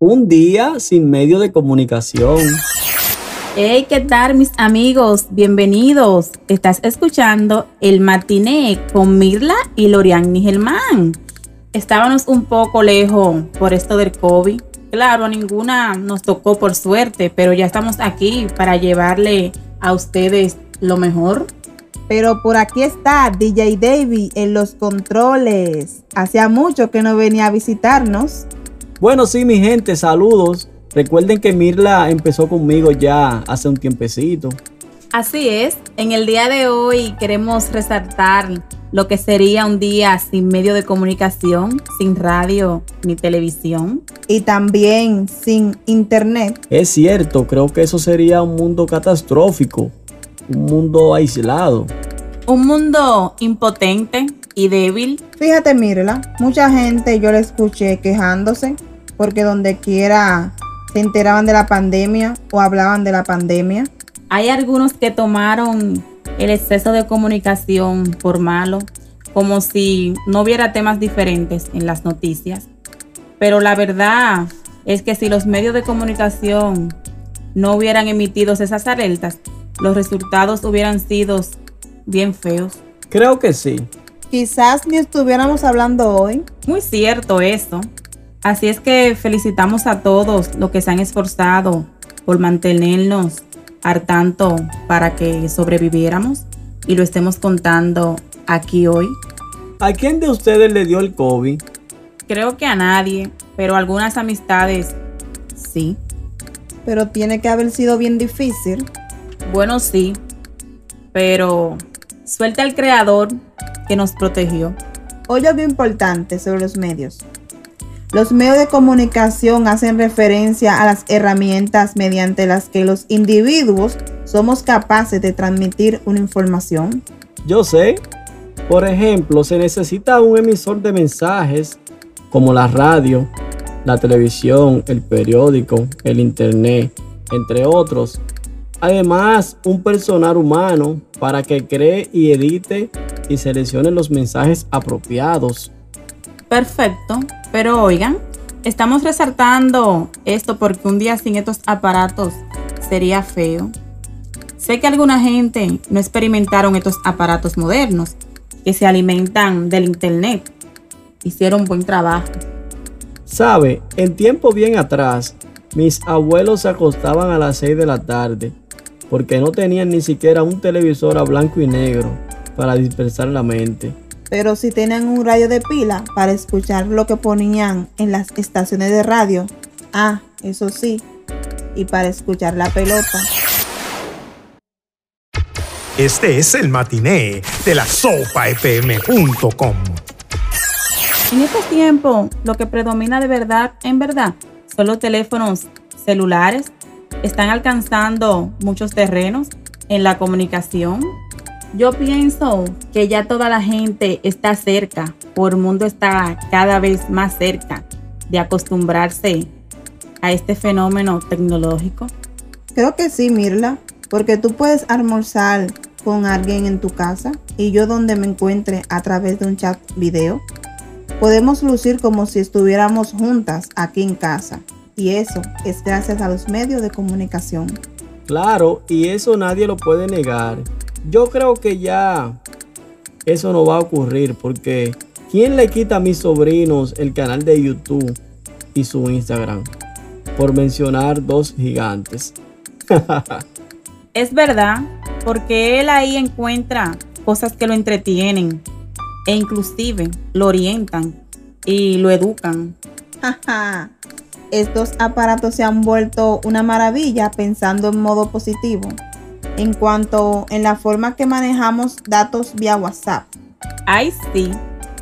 Un día sin medio de comunicación. Hey, ¿qué tal mis amigos? Bienvenidos. Estás escuchando el matiné con Mirla y Lorian Nigelman. Estábamos un poco lejos por esto del COVID. Claro, ninguna nos tocó por suerte, pero ya estamos aquí para llevarle a ustedes lo mejor. Pero por aquí está DJ Davy en los controles. Hacía mucho que no venía a visitarnos. Bueno, sí, mi gente, saludos. Recuerden que Mirla empezó conmigo ya hace un tiempecito. Así es, en el día de hoy queremos resaltar lo que sería un día sin medio de comunicación, sin radio ni televisión. Y también sin internet. Es cierto, creo que eso sería un mundo catastrófico, un mundo aislado. Un mundo impotente y débil. Fíjate, Mirla, mucha gente yo la escuché quejándose porque donde quiera se enteraban de la pandemia o hablaban de la pandemia. Hay algunos que tomaron el exceso de comunicación por malo, como si no hubiera temas diferentes en las noticias. Pero la verdad es que si los medios de comunicación no hubieran emitido esas alertas, los resultados hubieran sido bien feos. Creo que sí. Quizás ni estuviéramos hablando hoy. Muy cierto eso. Así es que felicitamos a todos los que se han esforzado por mantenernos al tanto para que sobreviviéramos y lo estemos contando aquí hoy. ¿A quién de ustedes le dio el COVID? Creo que a nadie, pero algunas amistades sí. Pero tiene que haber sido bien difícil. Bueno, sí, pero suelta al creador que nos protegió. Oye algo importante sobre los medios. Los medios de comunicación hacen referencia a las herramientas mediante las que los individuos somos capaces de transmitir una información. Yo sé. Por ejemplo, se necesita un emisor de mensajes como la radio, la televisión, el periódico, el internet, entre otros. Además, un personal humano para que cree y edite y seleccione los mensajes apropiados. Perfecto. Pero oigan, estamos resaltando esto porque un día sin estos aparatos sería feo. Sé que alguna gente no experimentaron estos aparatos modernos que se alimentan del internet. Hicieron buen trabajo. Sabe, en tiempo bien atrás, mis abuelos se acostaban a las 6 de la tarde porque no tenían ni siquiera un televisor a blanco y negro para dispersar la mente pero si tenían un radio de pila para escuchar lo que ponían en las estaciones de radio. Ah, eso sí, y para escuchar la pelota. Este es el matiné de la sopafm.com. En este tiempo, lo que predomina de verdad, en verdad, son los teléfonos celulares. Están alcanzando muchos terrenos en la comunicación, yo pienso que ya toda la gente está cerca, o el mundo está cada vez más cerca de acostumbrarse a este fenómeno tecnológico. Creo que sí, Mirla, porque tú puedes almorzar con alguien en tu casa y yo donde me encuentre a través de un chat video. Podemos lucir como si estuviéramos juntas aquí en casa y eso es gracias a los medios de comunicación. Claro, y eso nadie lo puede negar. Yo creo que ya eso no va a ocurrir porque ¿quién le quita a mis sobrinos el canal de YouTube y su Instagram? Por mencionar dos gigantes. es verdad, porque él ahí encuentra cosas que lo entretienen e inclusive lo orientan y lo educan. Estos aparatos se han vuelto una maravilla pensando en modo positivo en cuanto en la forma que manejamos datos vía WhatsApp. Ay, sí,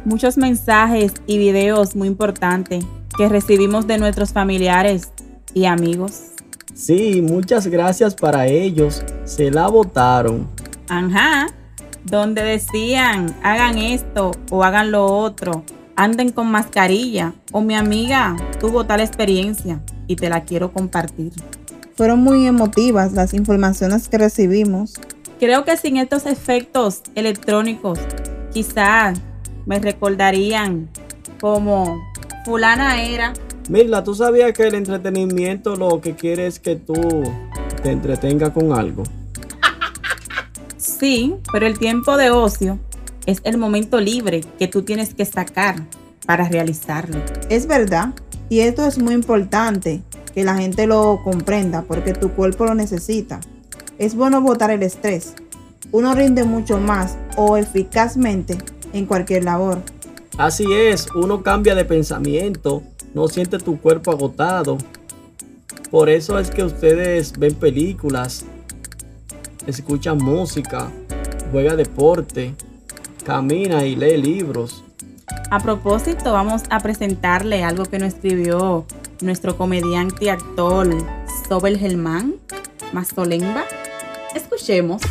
muchos mensajes y videos muy importantes que recibimos de nuestros familiares y amigos. Sí, muchas gracias para ellos. Se la votaron. Ajá, donde decían, hagan esto o hagan lo otro, anden con mascarilla o mi amiga tuvo tal experiencia y te la quiero compartir. Fueron muy emotivas las informaciones que recibimos. Creo que sin estos efectos electrónicos, quizás me recordarían como fulana era Mirla, ¿tú sabías que el entretenimiento lo que quiere es que tú te entretengas con algo? Sí, pero el tiempo de ocio es el momento libre que tú tienes que sacar para realizarlo. Es verdad, y esto es muy importante que la gente lo comprenda porque tu cuerpo lo necesita. Es bueno botar el estrés. Uno rinde mucho más o eficazmente en cualquier labor. Así es, uno cambia de pensamiento, no siente tu cuerpo agotado. Por eso es que ustedes ven películas, escuchan música, juega deporte, camina y lee libros. A propósito, vamos a presentarle algo que nos escribió nuestro comediante y actor Sobel Germán Mastolemba. Escuchemos.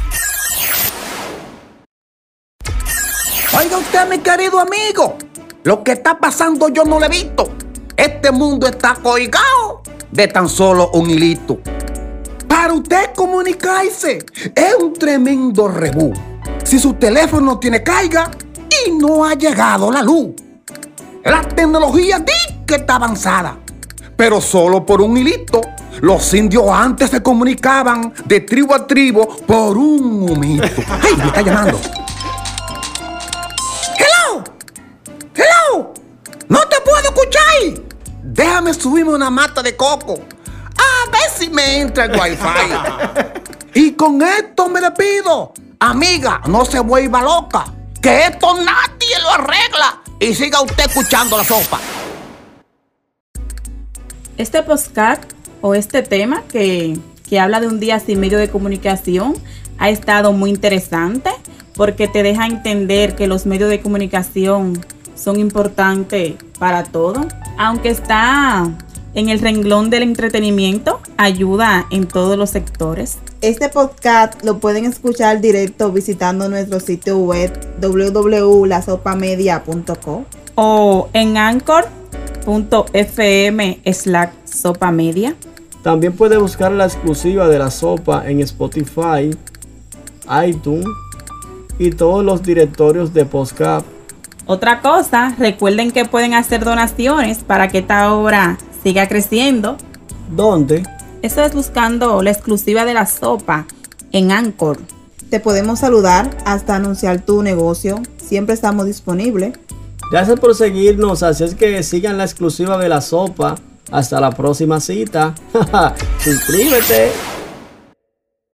Oiga usted, mi querido amigo, lo que está pasando yo no lo he visto. Este mundo está colgado de tan solo un hilito. Para usted comunicarse es un tremendo rebú. Si su teléfono tiene carga y no ha llegado la luz. La tecnología di que está avanzada, pero solo por un hilito. Los indios antes se comunicaban de tribu a tribu por un humito. ¡Ay, me está llamando! ¡Hello! ¡Hello! ¡No te puedo escuchar! Déjame subirme una mata de coco. A ver si me entra el wifi. y con esto me despido. Amiga, no se vuelva loca. Que esto nadie lo arregla. Y siga usted escuchando la sopa. Este postcard o este tema que, que habla de un día sin medio de comunicación ha estado muy interesante porque te deja entender que los medios de comunicación son importantes para todo. Aunque está en el renglón del entretenimiento, ayuda en todos los sectores. Este podcast lo pueden escuchar directo visitando nuestro sitio web www.lasopamedia.com o en anchor.fm slash sopamedia. También puede buscar la exclusiva de la sopa en Spotify, iTunes y todos los directorios de podcast. Otra cosa, recuerden que pueden hacer donaciones para que esta obra siga creciendo. ¿Dónde? Eso es buscando la exclusiva de la sopa en Anchor. Te podemos saludar hasta anunciar tu negocio. Siempre estamos disponibles. Gracias por seguirnos, así es que sigan la exclusiva de la sopa. Hasta la próxima cita. Suscríbete.